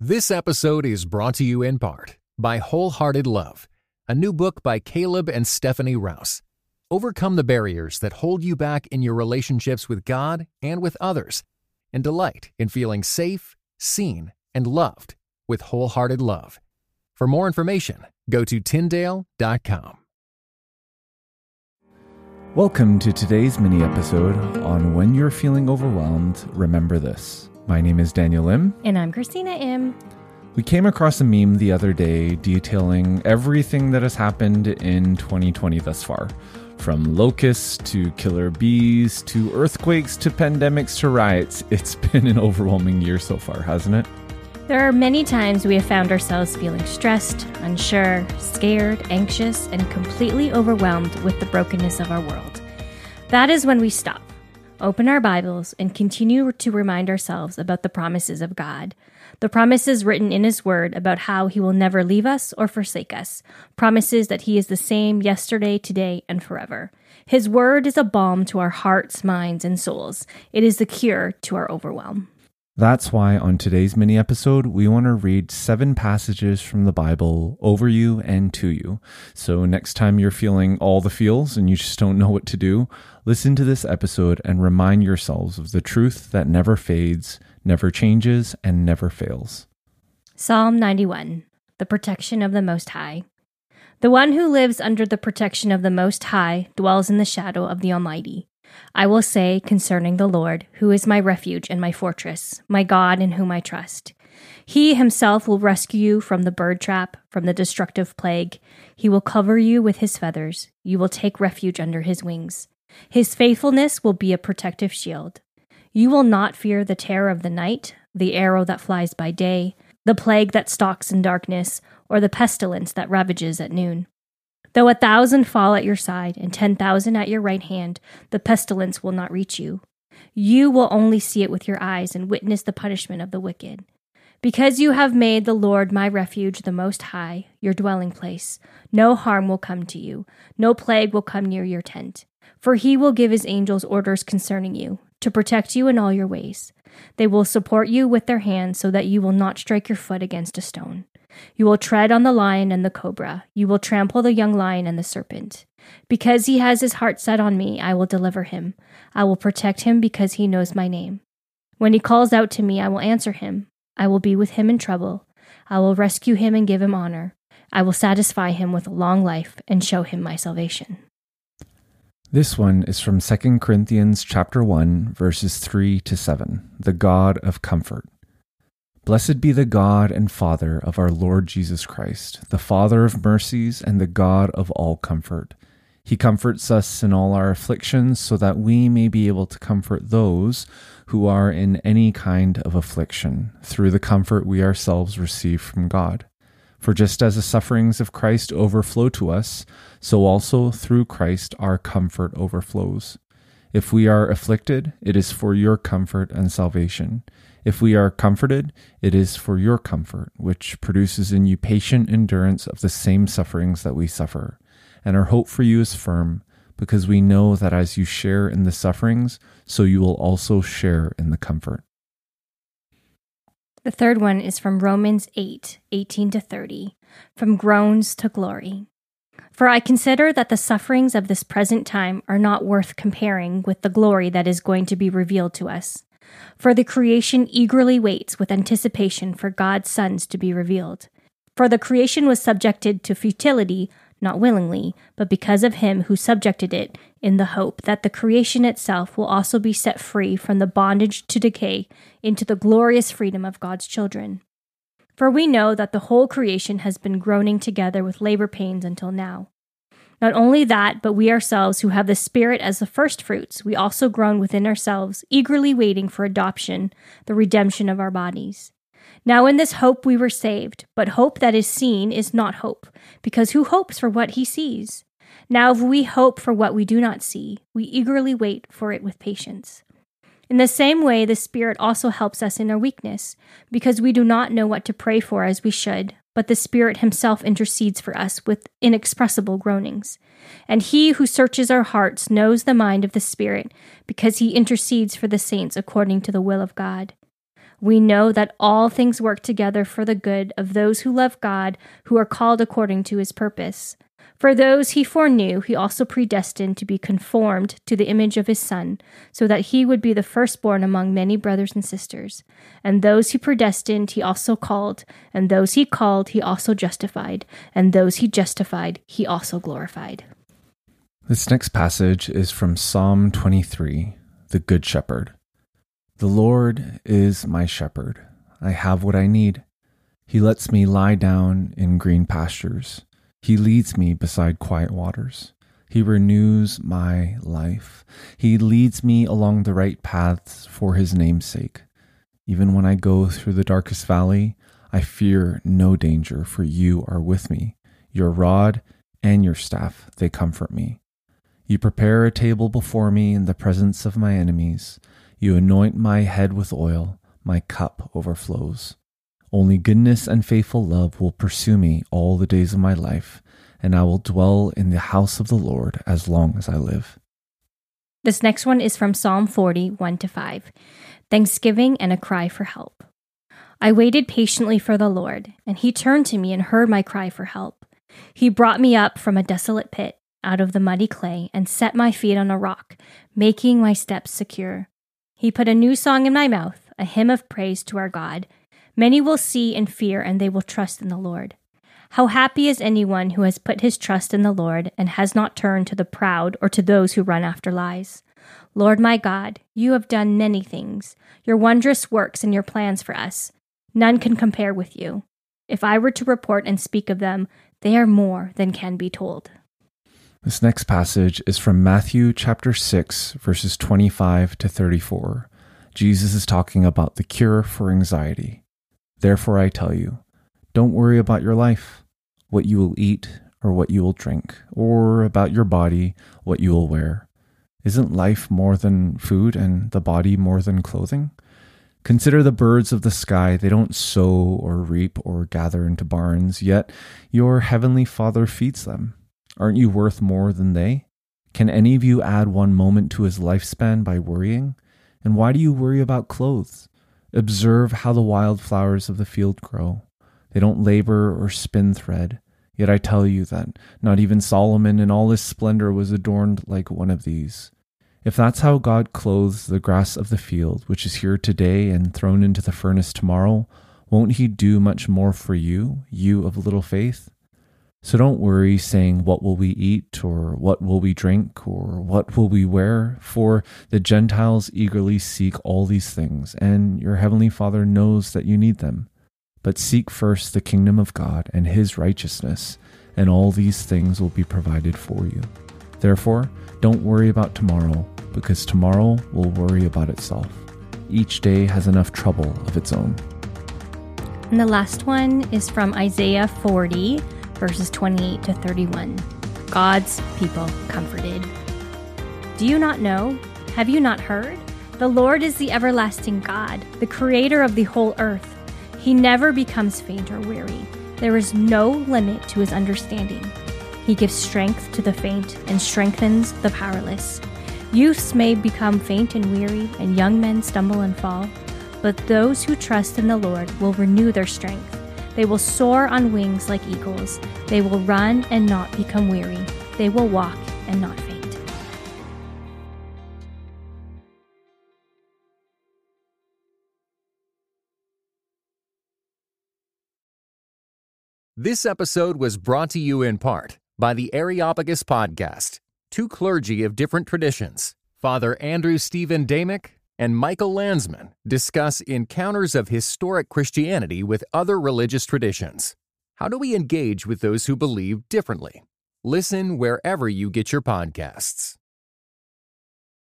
This episode is brought to you in part by Wholehearted Love, a new book by Caleb and Stephanie Rouse. Overcome the barriers that hold you back in your relationships with God and with others, and delight in feeling safe, seen, and loved with Wholehearted Love. For more information, go to Tyndale.com. Welcome to today's mini episode on When You're Feeling Overwhelmed, Remember This. My name is Daniel Im. And I'm Christina Im. We came across a meme the other day detailing everything that has happened in 2020 thus far. From locusts to killer bees to earthquakes to pandemics to riots, it's been an overwhelming year so far, hasn't it? There are many times we have found ourselves feeling stressed, unsure, scared, anxious, and completely overwhelmed with the brokenness of our world. That is when we stop open our Bibles, and continue to remind ourselves about the promises of God. The promises written in His Word about how He will never leave us or forsake us, promises that He is the same yesterday, today, and forever. His Word is a balm to our hearts, minds, and souls. It is the cure to our overwhelm. That's why on today's mini episode, we want to read seven passages from the Bible over you and to you. So next time you're feeling all the feels and you just don't know what to do, listen to this episode and remind yourselves of the truth that never fades, never changes, and never fails. Psalm 91 The Protection of the Most High. The one who lives under the protection of the Most High dwells in the shadow of the Almighty. I will say concerning the Lord, who is my refuge and my fortress, my God in whom I trust. He himself will rescue you from the bird trap, from the destructive plague. He will cover you with his feathers. You will take refuge under his wings. His faithfulness will be a protective shield. You will not fear the terror of the night, the arrow that flies by day, the plague that stalks in darkness, or the pestilence that ravages at noon. Though a thousand fall at your side and ten thousand at your right hand, the pestilence will not reach you. You will only see it with your eyes and witness the punishment of the wicked. Because you have made the Lord my refuge, the Most High, your dwelling place, no harm will come to you, no plague will come near your tent. For he will give his angels orders concerning you, to protect you in all your ways. They will support you with their hands so that you will not strike your foot against a stone. You will tread on the lion and the cobra. You will trample the young lion and the serpent. Because he has his heart set on me, I will deliver him. I will protect him because he knows my name. When he calls out to me, I will answer him. I will be with him in trouble. I will rescue him and give him honor. I will satisfy him with a long life and show him my salvation. This one is from 2 Corinthians chapter 1 verses 3 to 7. The God of comfort. Blessed be the God and Father of our Lord Jesus Christ, the Father of mercies and the God of all comfort. He comforts us in all our afflictions so that we may be able to comfort those who are in any kind of affliction through the comfort we ourselves receive from God. For just as the sufferings of Christ overflow to us, so also through Christ our comfort overflows. If we are afflicted, it is for your comfort and salvation. If we are comforted, it is for your comfort, which produces in you patient endurance of the same sufferings that we suffer. And our hope for you is firm, because we know that as you share in the sufferings, so you will also share in the comfort. The third one is from Romans 8 18 to 30, from groans to glory. For I consider that the sufferings of this present time are not worth comparing with the glory that is going to be revealed to us. For the creation eagerly waits with anticipation for God's sons to be revealed. For the creation was subjected to futility, not willingly, but because of him who subjected it, in the hope that the creation itself will also be set free from the bondage to decay into the glorious freedom of God's children. For we know that the whole creation has been groaning together with labor pains until now. Not only that, but we ourselves who have the Spirit as the first fruits, we also groan within ourselves, eagerly waiting for adoption, the redemption of our bodies. Now in this hope we were saved, but hope that is seen is not hope, because who hopes for what he sees? Now if we hope for what we do not see, we eagerly wait for it with patience. In the same way, the Spirit also helps us in our weakness, because we do not know what to pray for as we should, but the Spirit Himself intercedes for us with inexpressible groanings. And He who searches our hearts knows the mind of the Spirit, because He intercedes for the saints according to the will of God. We know that all things work together for the good of those who love God, who are called according to his purpose. For those he foreknew, he also predestined to be conformed to the image of his Son, so that he would be the firstborn among many brothers and sisters. And those he predestined, he also called, and those he called, he also justified, and those he justified, he also glorified. This next passage is from Psalm 23, the Good Shepherd. The Lord is my shepherd. I have what I need. He lets me lie down in green pastures. He leads me beside quiet waters. He renews my life. He leads me along the right paths for his name's sake. Even when I go through the darkest valley, I fear no danger, for you are with me. Your rod and your staff, they comfort me. You prepare a table before me in the presence of my enemies. You anoint my head with oil, my cup overflows. Only goodness and faithful love will pursue me all the days of my life, and I will dwell in the house of the Lord as long as I live. This next one is from Psalm 40, 1 to 5. Thanksgiving and a cry for help. I waited patiently for the Lord, and he turned to me and heard my cry for help. He brought me up from a desolate pit, out of the muddy clay, and set my feet on a rock, making my steps secure. He put a new song in my mouth, a hymn of praise to our God. Many will see and fear, and they will trust in the Lord. How happy is anyone who has put his trust in the Lord and has not turned to the proud or to those who run after lies. Lord my God, you have done many things, your wondrous works and your plans for us. None can compare with you. If I were to report and speak of them, they are more than can be told. This next passage is from Matthew chapter 6, verses 25 to 34. Jesus is talking about the cure for anxiety. Therefore, I tell you, don't worry about your life, what you will eat or what you will drink, or about your body, what you will wear. Isn't life more than food and the body more than clothing? Consider the birds of the sky. They don't sow or reap or gather into barns, yet your heavenly Father feeds them. Aren't you worth more than they? Can any of you add one moment to his lifespan by worrying? And why do you worry about clothes? Observe how the wild flowers of the field grow. They don't labor or spin thread. Yet I tell you that not even Solomon in all his splendor was adorned like one of these. If that's how God clothes the grass of the field, which is here today and thrown into the furnace tomorrow, won't he do much more for you, you of little faith? So don't worry saying, What will we eat? or What will we drink? or What will we wear? For the Gentiles eagerly seek all these things, and your heavenly Father knows that you need them. But seek first the kingdom of God and his righteousness, and all these things will be provided for you. Therefore, don't worry about tomorrow, because tomorrow will worry about itself. Each day has enough trouble of its own. And the last one is from Isaiah 40 verses 28 to 31. God's people comforted. Do you not know? Have you not heard? The Lord is the everlasting God, the creator of the whole earth. He never becomes faint or weary. There is no limit to his understanding. He gives strength to the faint and strengthens the powerless. Youths may become faint and weary, and young men stumble and fall, but those who trust in the Lord will renew their strength. They will soar on wings like eagles. They will run and not become weary. They will walk and not faint. This episode was brought to you in part by the Areopagus Podcast, two clergy of different traditions, Father Andrew Stephen Damick and Michael Landsman discuss encounters of historic Christianity with other religious traditions. How do we engage with those who believe differently? Listen wherever you get your podcasts.